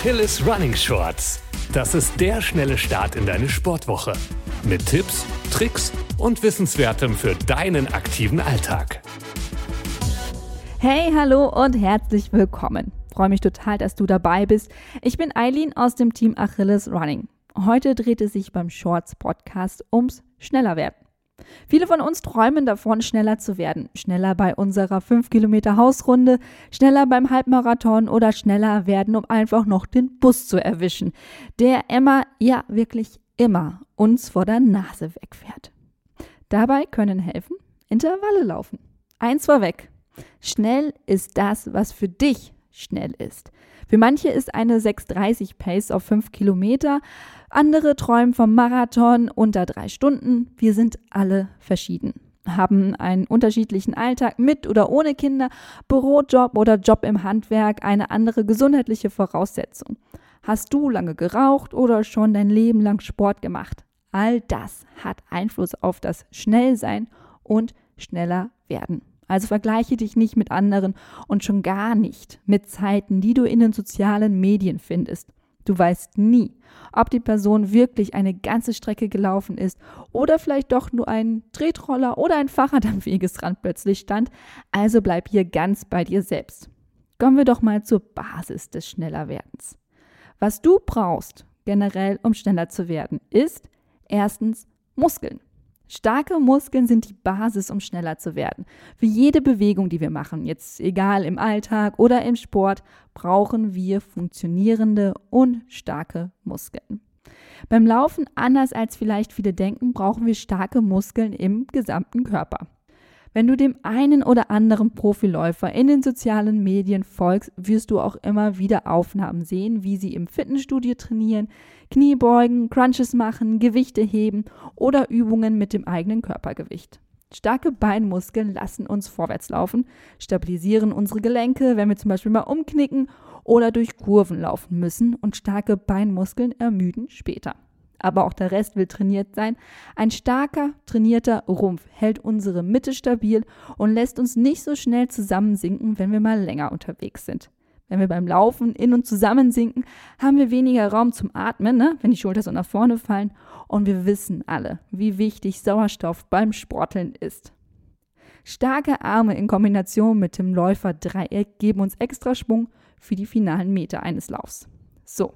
Achilles Running Shorts. Das ist der schnelle Start in deine Sportwoche. Mit Tipps, Tricks und Wissenswertem für deinen aktiven Alltag. Hey, hallo und herzlich willkommen. Freue mich total, dass du dabei bist. Ich bin Eileen aus dem Team Achilles Running. Heute dreht es sich beim Shorts Podcast ums Schnellerwerden. Viele von uns träumen davon, schneller zu werden. Schneller bei unserer 5 Kilometer Hausrunde, schneller beim Halbmarathon oder schneller werden, um einfach noch den Bus zu erwischen, der immer, ja wirklich immer, uns vor der Nase wegfährt. Dabei können helfen Intervalle laufen. Eins vorweg. Schnell ist das, was für dich schnell ist. Für manche ist eine 6,30 Pace auf 5 Kilometer, andere träumen vom Marathon unter drei Stunden. Wir sind alle verschieden haben einen unterschiedlichen Alltag mit oder ohne Kinder, Bürojob oder Job im Handwerk, eine andere gesundheitliche Voraussetzung. Hast du lange geraucht oder schon dein Leben lang Sport gemacht? All das hat Einfluss auf das Schnellsein und schneller werden. Also vergleiche dich nicht mit anderen und schon gar nicht mit Zeiten, die du in den sozialen Medien findest. Du weißt nie, ob die Person wirklich eine ganze Strecke gelaufen ist oder vielleicht doch nur ein Tretroller oder ein Fahrrad am Wegesrand plötzlich stand. Also bleib hier ganz bei dir selbst. Kommen wir doch mal zur Basis des Schnellerwerdens. Was du brauchst, generell, um schneller zu werden, ist erstens Muskeln. Starke Muskeln sind die Basis, um schneller zu werden. Für jede Bewegung, die wir machen, jetzt egal im Alltag oder im Sport, brauchen wir funktionierende und starke Muskeln. Beim Laufen, anders als vielleicht viele denken, brauchen wir starke Muskeln im gesamten Körper. Wenn du dem einen oder anderen Profiläufer in den sozialen Medien folgst, wirst du auch immer wieder Aufnahmen sehen, wie sie im Fitnessstudio trainieren, Kniebeugen, Crunches machen, Gewichte heben oder Übungen mit dem eigenen Körpergewicht. Starke Beinmuskeln lassen uns vorwärts laufen, stabilisieren unsere Gelenke, wenn wir zum Beispiel mal umknicken oder durch Kurven laufen müssen und starke Beinmuskeln ermüden später aber auch der Rest will trainiert sein. Ein starker, trainierter Rumpf hält unsere Mitte stabil und lässt uns nicht so schnell zusammensinken, wenn wir mal länger unterwegs sind. Wenn wir beim Laufen in und zusammensinken, haben wir weniger Raum zum Atmen, ne? wenn die Schultern so nach vorne fallen. Und wir wissen alle, wie wichtig Sauerstoff beim Sporteln ist. Starke Arme in Kombination mit dem Läuferdreieck geben uns extra Schwung für die finalen Meter eines Laufs. So,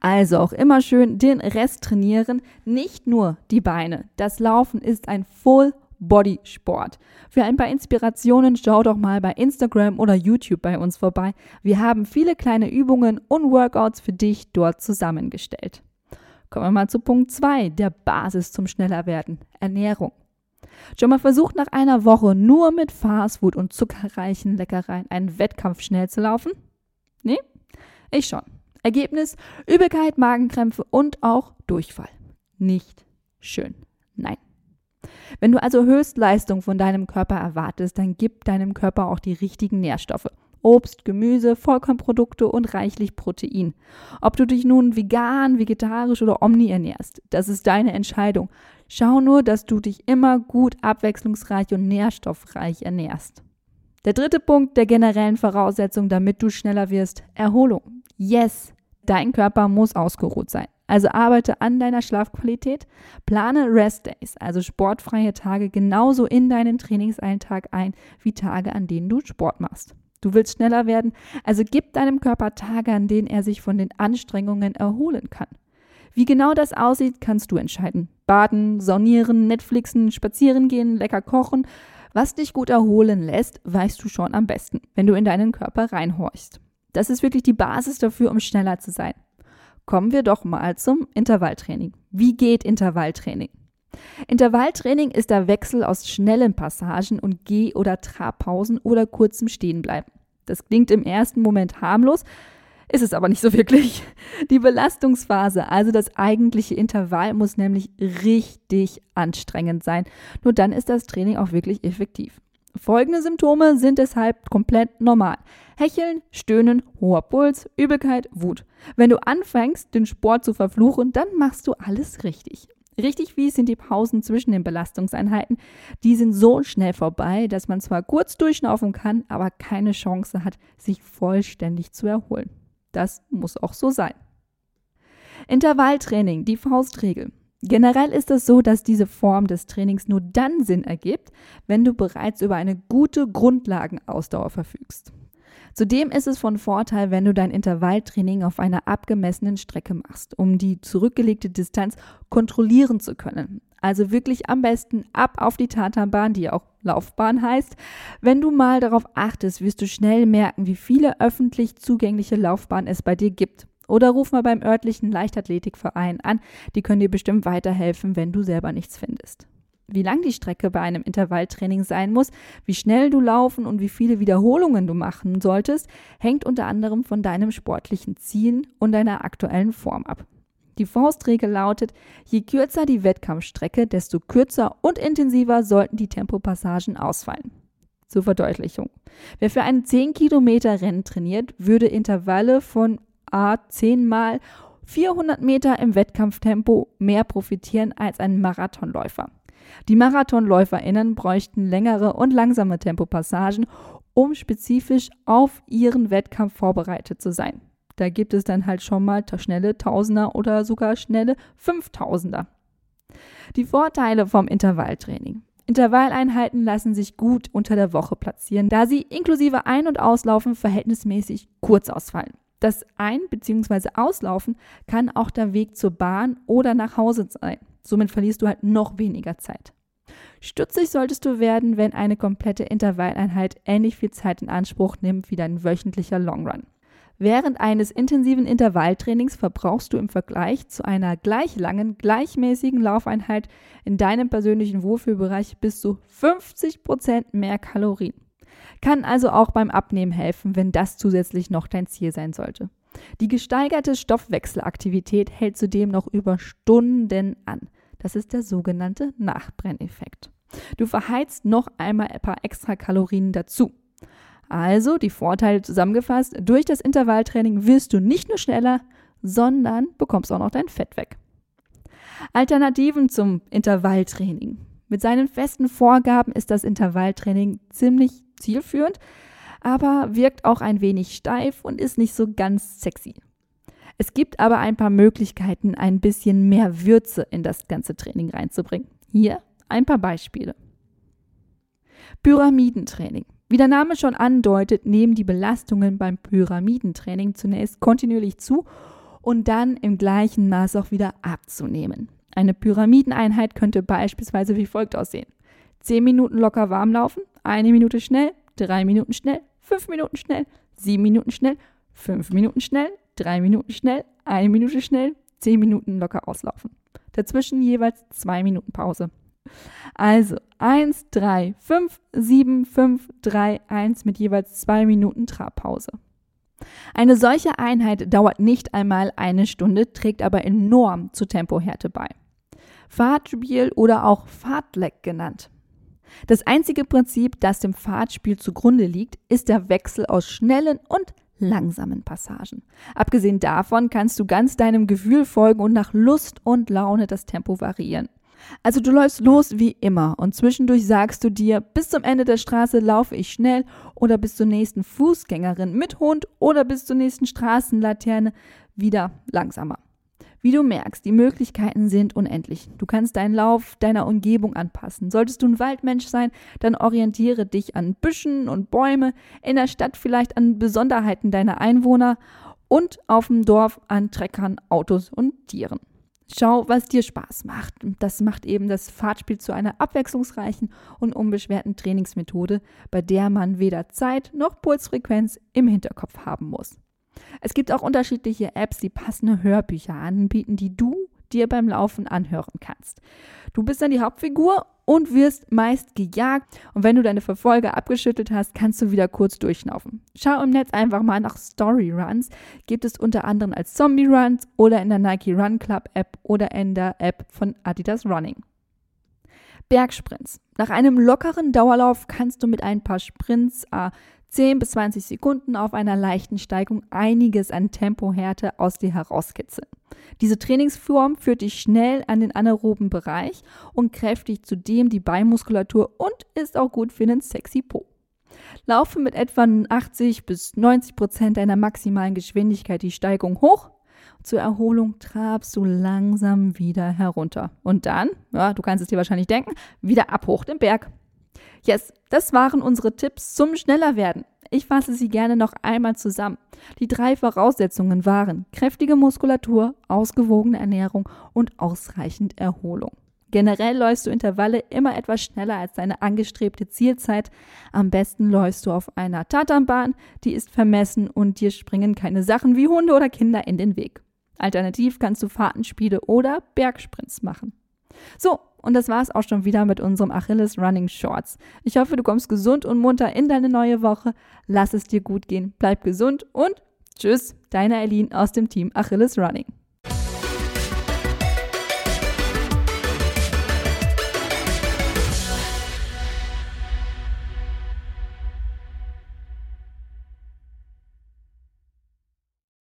also auch immer schön den Rest trainieren, nicht nur die Beine. Das Laufen ist ein Full Body Sport. Für ein paar Inspirationen schau doch mal bei Instagram oder YouTube bei uns vorbei. Wir haben viele kleine Übungen und Workouts für dich dort zusammengestellt. Kommen wir mal zu Punkt 2, der Basis zum Schnellerwerden, Ernährung. Schon mal versucht nach einer Woche nur mit Fastfood und zuckerreichen Leckereien einen Wettkampf schnell zu laufen? Nee? Ich schon. Ergebnis Übelkeit, Magenkrämpfe und auch Durchfall. Nicht schön. Nein. Wenn du also Höchstleistung von deinem Körper erwartest, dann gib deinem Körper auch die richtigen Nährstoffe. Obst, Gemüse, Vollkornprodukte und reichlich Protein. Ob du dich nun vegan, vegetarisch oder omni ernährst, das ist deine Entscheidung. Schau nur, dass du dich immer gut, abwechslungsreich und nährstoffreich ernährst. Der dritte Punkt der generellen Voraussetzung, damit du schneller wirst, Erholung. Yes, dein Körper muss ausgeruht sein. Also arbeite an deiner Schlafqualität, plane Rest Days, also sportfreie Tage, genauso in deinen Trainingsalltag ein wie Tage, an denen du Sport machst. Du willst schneller werden, also gib deinem Körper Tage, an denen er sich von den Anstrengungen erholen kann. Wie genau das aussieht, kannst du entscheiden. Baden, saunieren, Netflixen, spazieren gehen, lecker kochen. Was dich gut erholen lässt, weißt du schon am besten, wenn du in deinen Körper reinhorchst. Das ist wirklich die Basis dafür, um schneller zu sein. Kommen wir doch mal zum Intervalltraining. Wie geht Intervalltraining? Intervalltraining ist der Wechsel aus schnellen Passagen und Geh- oder Trabpausen oder kurzem Stehenbleiben. Das klingt im ersten Moment harmlos, ist es aber nicht so wirklich. Die Belastungsphase, also das eigentliche Intervall, muss nämlich richtig anstrengend sein. Nur dann ist das Training auch wirklich effektiv. Folgende Symptome sind deshalb komplett normal. Hecheln, Stöhnen, hoher Puls, Übelkeit, Wut. Wenn du anfängst, den Sport zu verfluchen, dann machst du alles richtig. Richtig wie sind die Pausen zwischen den Belastungseinheiten. Die sind so schnell vorbei, dass man zwar kurz durchschnaufen kann, aber keine Chance hat, sich vollständig zu erholen. Das muss auch so sein. Intervalltraining, die Faustregel. Generell ist es so, dass diese Form des Trainings nur dann Sinn ergibt, wenn du bereits über eine gute Grundlagenausdauer verfügst. Zudem ist es von Vorteil, wenn du dein Intervalltraining auf einer abgemessenen Strecke machst, um die zurückgelegte Distanz kontrollieren zu können. Also wirklich am besten ab auf die Tatanbahn, die auch Laufbahn heißt. Wenn du mal darauf achtest, wirst du schnell merken, wie viele öffentlich zugängliche Laufbahnen es bei dir gibt. Oder ruf mal beim örtlichen Leichtathletikverein an, die können dir bestimmt weiterhelfen, wenn du selber nichts findest. Wie lang die Strecke bei einem Intervalltraining sein muss, wie schnell du laufen und wie viele Wiederholungen du machen solltest, hängt unter anderem von deinem sportlichen Ziel und deiner aktuellen Form ab. Die Faustregel lautet, je kürzer die Wettkampfstrecke, desto kürzer und intensiver sollten die Tempopassagen ausfallen. Zur Verdeutlichung. Wer für ein 10 Kilometer Rennen trainiert, würde Intervalle von A 10 mal 400 Meter im Wettkampftempo mehr profitieren als ein Marathonläufer. Die MarathonläuferInnen bräuchten längere und langsame Tempopassagen, um spezifisch auf ihren Wettkampf vorbereitet zu sein. Da gibt es dann halt schon mal schnelle Tausender oder sogar schnelle Fünftausender. Die Vorteile vom Intervalltraining. Intervalleinheiten lassen sich gut unter der Woche platzieren, da sie inklusive Ein- und Auslaufen verhältnismäßig kurz ausfallen. Das Ein- bzw. Auslaufen kann auch der Weg zur Bahn oder nach Hause sein. Somit verlierst du halt noch weniger Zeit. Stutzig solltest du werden, wenn eine komplette Intervalleinheit ähnlich viel Zeit in Anspruch nimmt wie dein wöchentlicher Longrun. Während eines intensiven Intervalltrainings verbrauchst du im Vergleich zu einer gleich langen, gleichmäßigen Laufeinheit in deinem persönlichen Wohlfühlbereich bis zu 50% mehr Kalorien. Kann also auch beim Abnehmen helfen, wenn das zusätzlich noch dein Ziel sein sollte. Die gesteigerte Stoffwechselaktivität hält zudem noch über Stunden an. Das ist der sogenannte Nachbrenneffekt. Du verheizt noch einmal ein paar extra Kalorien dazu. Also die Vorteile zusammengefasst, durch das Intervalltraining wirst du nicht nur schneller, sondern bekommst auch noch dein Fett weg. Alternativen zum Intervalltraining. Mit seinen festen Vorgaben ist das Intervalltraining ziemlich zielführend, aber wirkt auch ein wenig steif und ist nicht so ganz sexy. Es gibt aber ein paar Möglichkeiten, ein bisschen mehr Würze in das ganze Training reinzubringen. Hier ein paar Beispiele. Pyramidentraining. Wie der Name schon andeutet, nehmen die Belastungen beim Pyramidentraining zunächst kontinuierlich zu und dann im gleichen Maß auch wieder abzunehmen. Eine Pyramideneinheit könnte beispielsweise wie folgt aussehen. 10 Minuten locker warm laufen, eine Minute schnell, drei Minuten schnell, fünf Minuten schnell, sieben Minuten schnell, fünf Minuten schnell, drei Minuten schnell, eine Minute schnell, zehn Minuten locker auslaufen. Dazwischen jeweils zwei Minuten Pause. Also 1, 3, 5, 7, 5, 3, 1 mit jeweils zwei Minuten Trabpause. Eine solche Einheit dauert nicht einmal eine Stunde, trägt aber enorm zur Tempohärte bei. Fahrtspiel oder auch Fahrtleck genannt. Das einzige Prinzip, das dem Fahrtspiel zugrunde liegt, ist der Wechsel aus schnellen und langsamen Passagen. Abgesehen davon kannst du ganz deinem Gefühl folgen und nach Lust und Laune das Tempo variieren. Also du läufst los wie immer und zwischendurch sagst du dir, bis zum Ende der Straße laufe ich schnell oder bis zur nächsten Fußgängerin mit Hund oder bis zur nächsten Straßenlaterne wieder langsamer. Wie du merkst, die Möglichkeiten sind unendlich. Du kannst deinen Lauf deiner Umgebung anpassen. Solltest du ein Waldmensch sein, dann orientiere dich an Büschen und Bäume, in der Stadt vielleicht an Besonderheiten deiner Einwohner und auf dem Dorf an Treckern, Autos und Tieren. Schau, was dir Spaß macht. Das macht eben das Fahrtspiel zu einer abwechslungsreichen und unbeschwerten Trainingsmethode, bei der man weder Zeit noch Pulsfrequenz im Hinterkopf haben muss. Es gibt auch unterschiedliche Apps, die passende Hörbücher anbieten, die du dir beim Laufen anhören kannst. Du bist dann die Hauptfigur und wirst meist gejagt und wenn du deine Verfolger abgeschüttelt hast, kannst du wieder kurz durchschnaufen. Schau im Netz einfach mal nach Story Runs, gibt es unter anderem als Zombie Runs oder in der Nike Run Club App oder in der App von Adidas Running. Bergsprints. Nach einem lockeren Dauerlauf kannst du mit ein paar Sprints äh, 10 bis 20 Sekunden auf einer leichten Steigung einiges an Tempohärte aus dir herauskitzeln. Diese Trainingsform führt dich schnell an den anaeroben Bereich und kräftigt zudem die Beinmuskulatur und ist auch gut für einen sexy Po. Laufe mit etwa 80 bis 90 Prozent deiner maximalen Geschwindigkeit die Steigung hoch. Zur Erholung trabst du langsam wieder herunter. Und dann, ja, du kannst es dir wahrscheinlich denken, wieder ab hoch den Berg. Yes, das waren unsere Tipps zum Schnellerwerden. Ich fasse sie gerne noch einmal zusammen. Die drei Voraussetzungen waren kräftige Muskulatur, ausgewogene Ernährung und ausreichend Erholung. Generell läufst du Intervalle immer etwas schneller als deine angestrebte Zielzeit. Am besten läufst du auf einer Tatanbahn, die ist vermessen und dir springen keine Sachen wie Hunde oder Kinder in den Weg. Alternativ kannst du Fahrtenspiele oder Bergsprints machen. So, und das war's auch schon wieder mit unserem Achilles Running Shorts. Ich hoffe, du kommst gesund und munter in deine neue Woche. Lass es dir gut gehen, bleib gesund und tschüss, deine Eileen aus dem Team Achilles Running.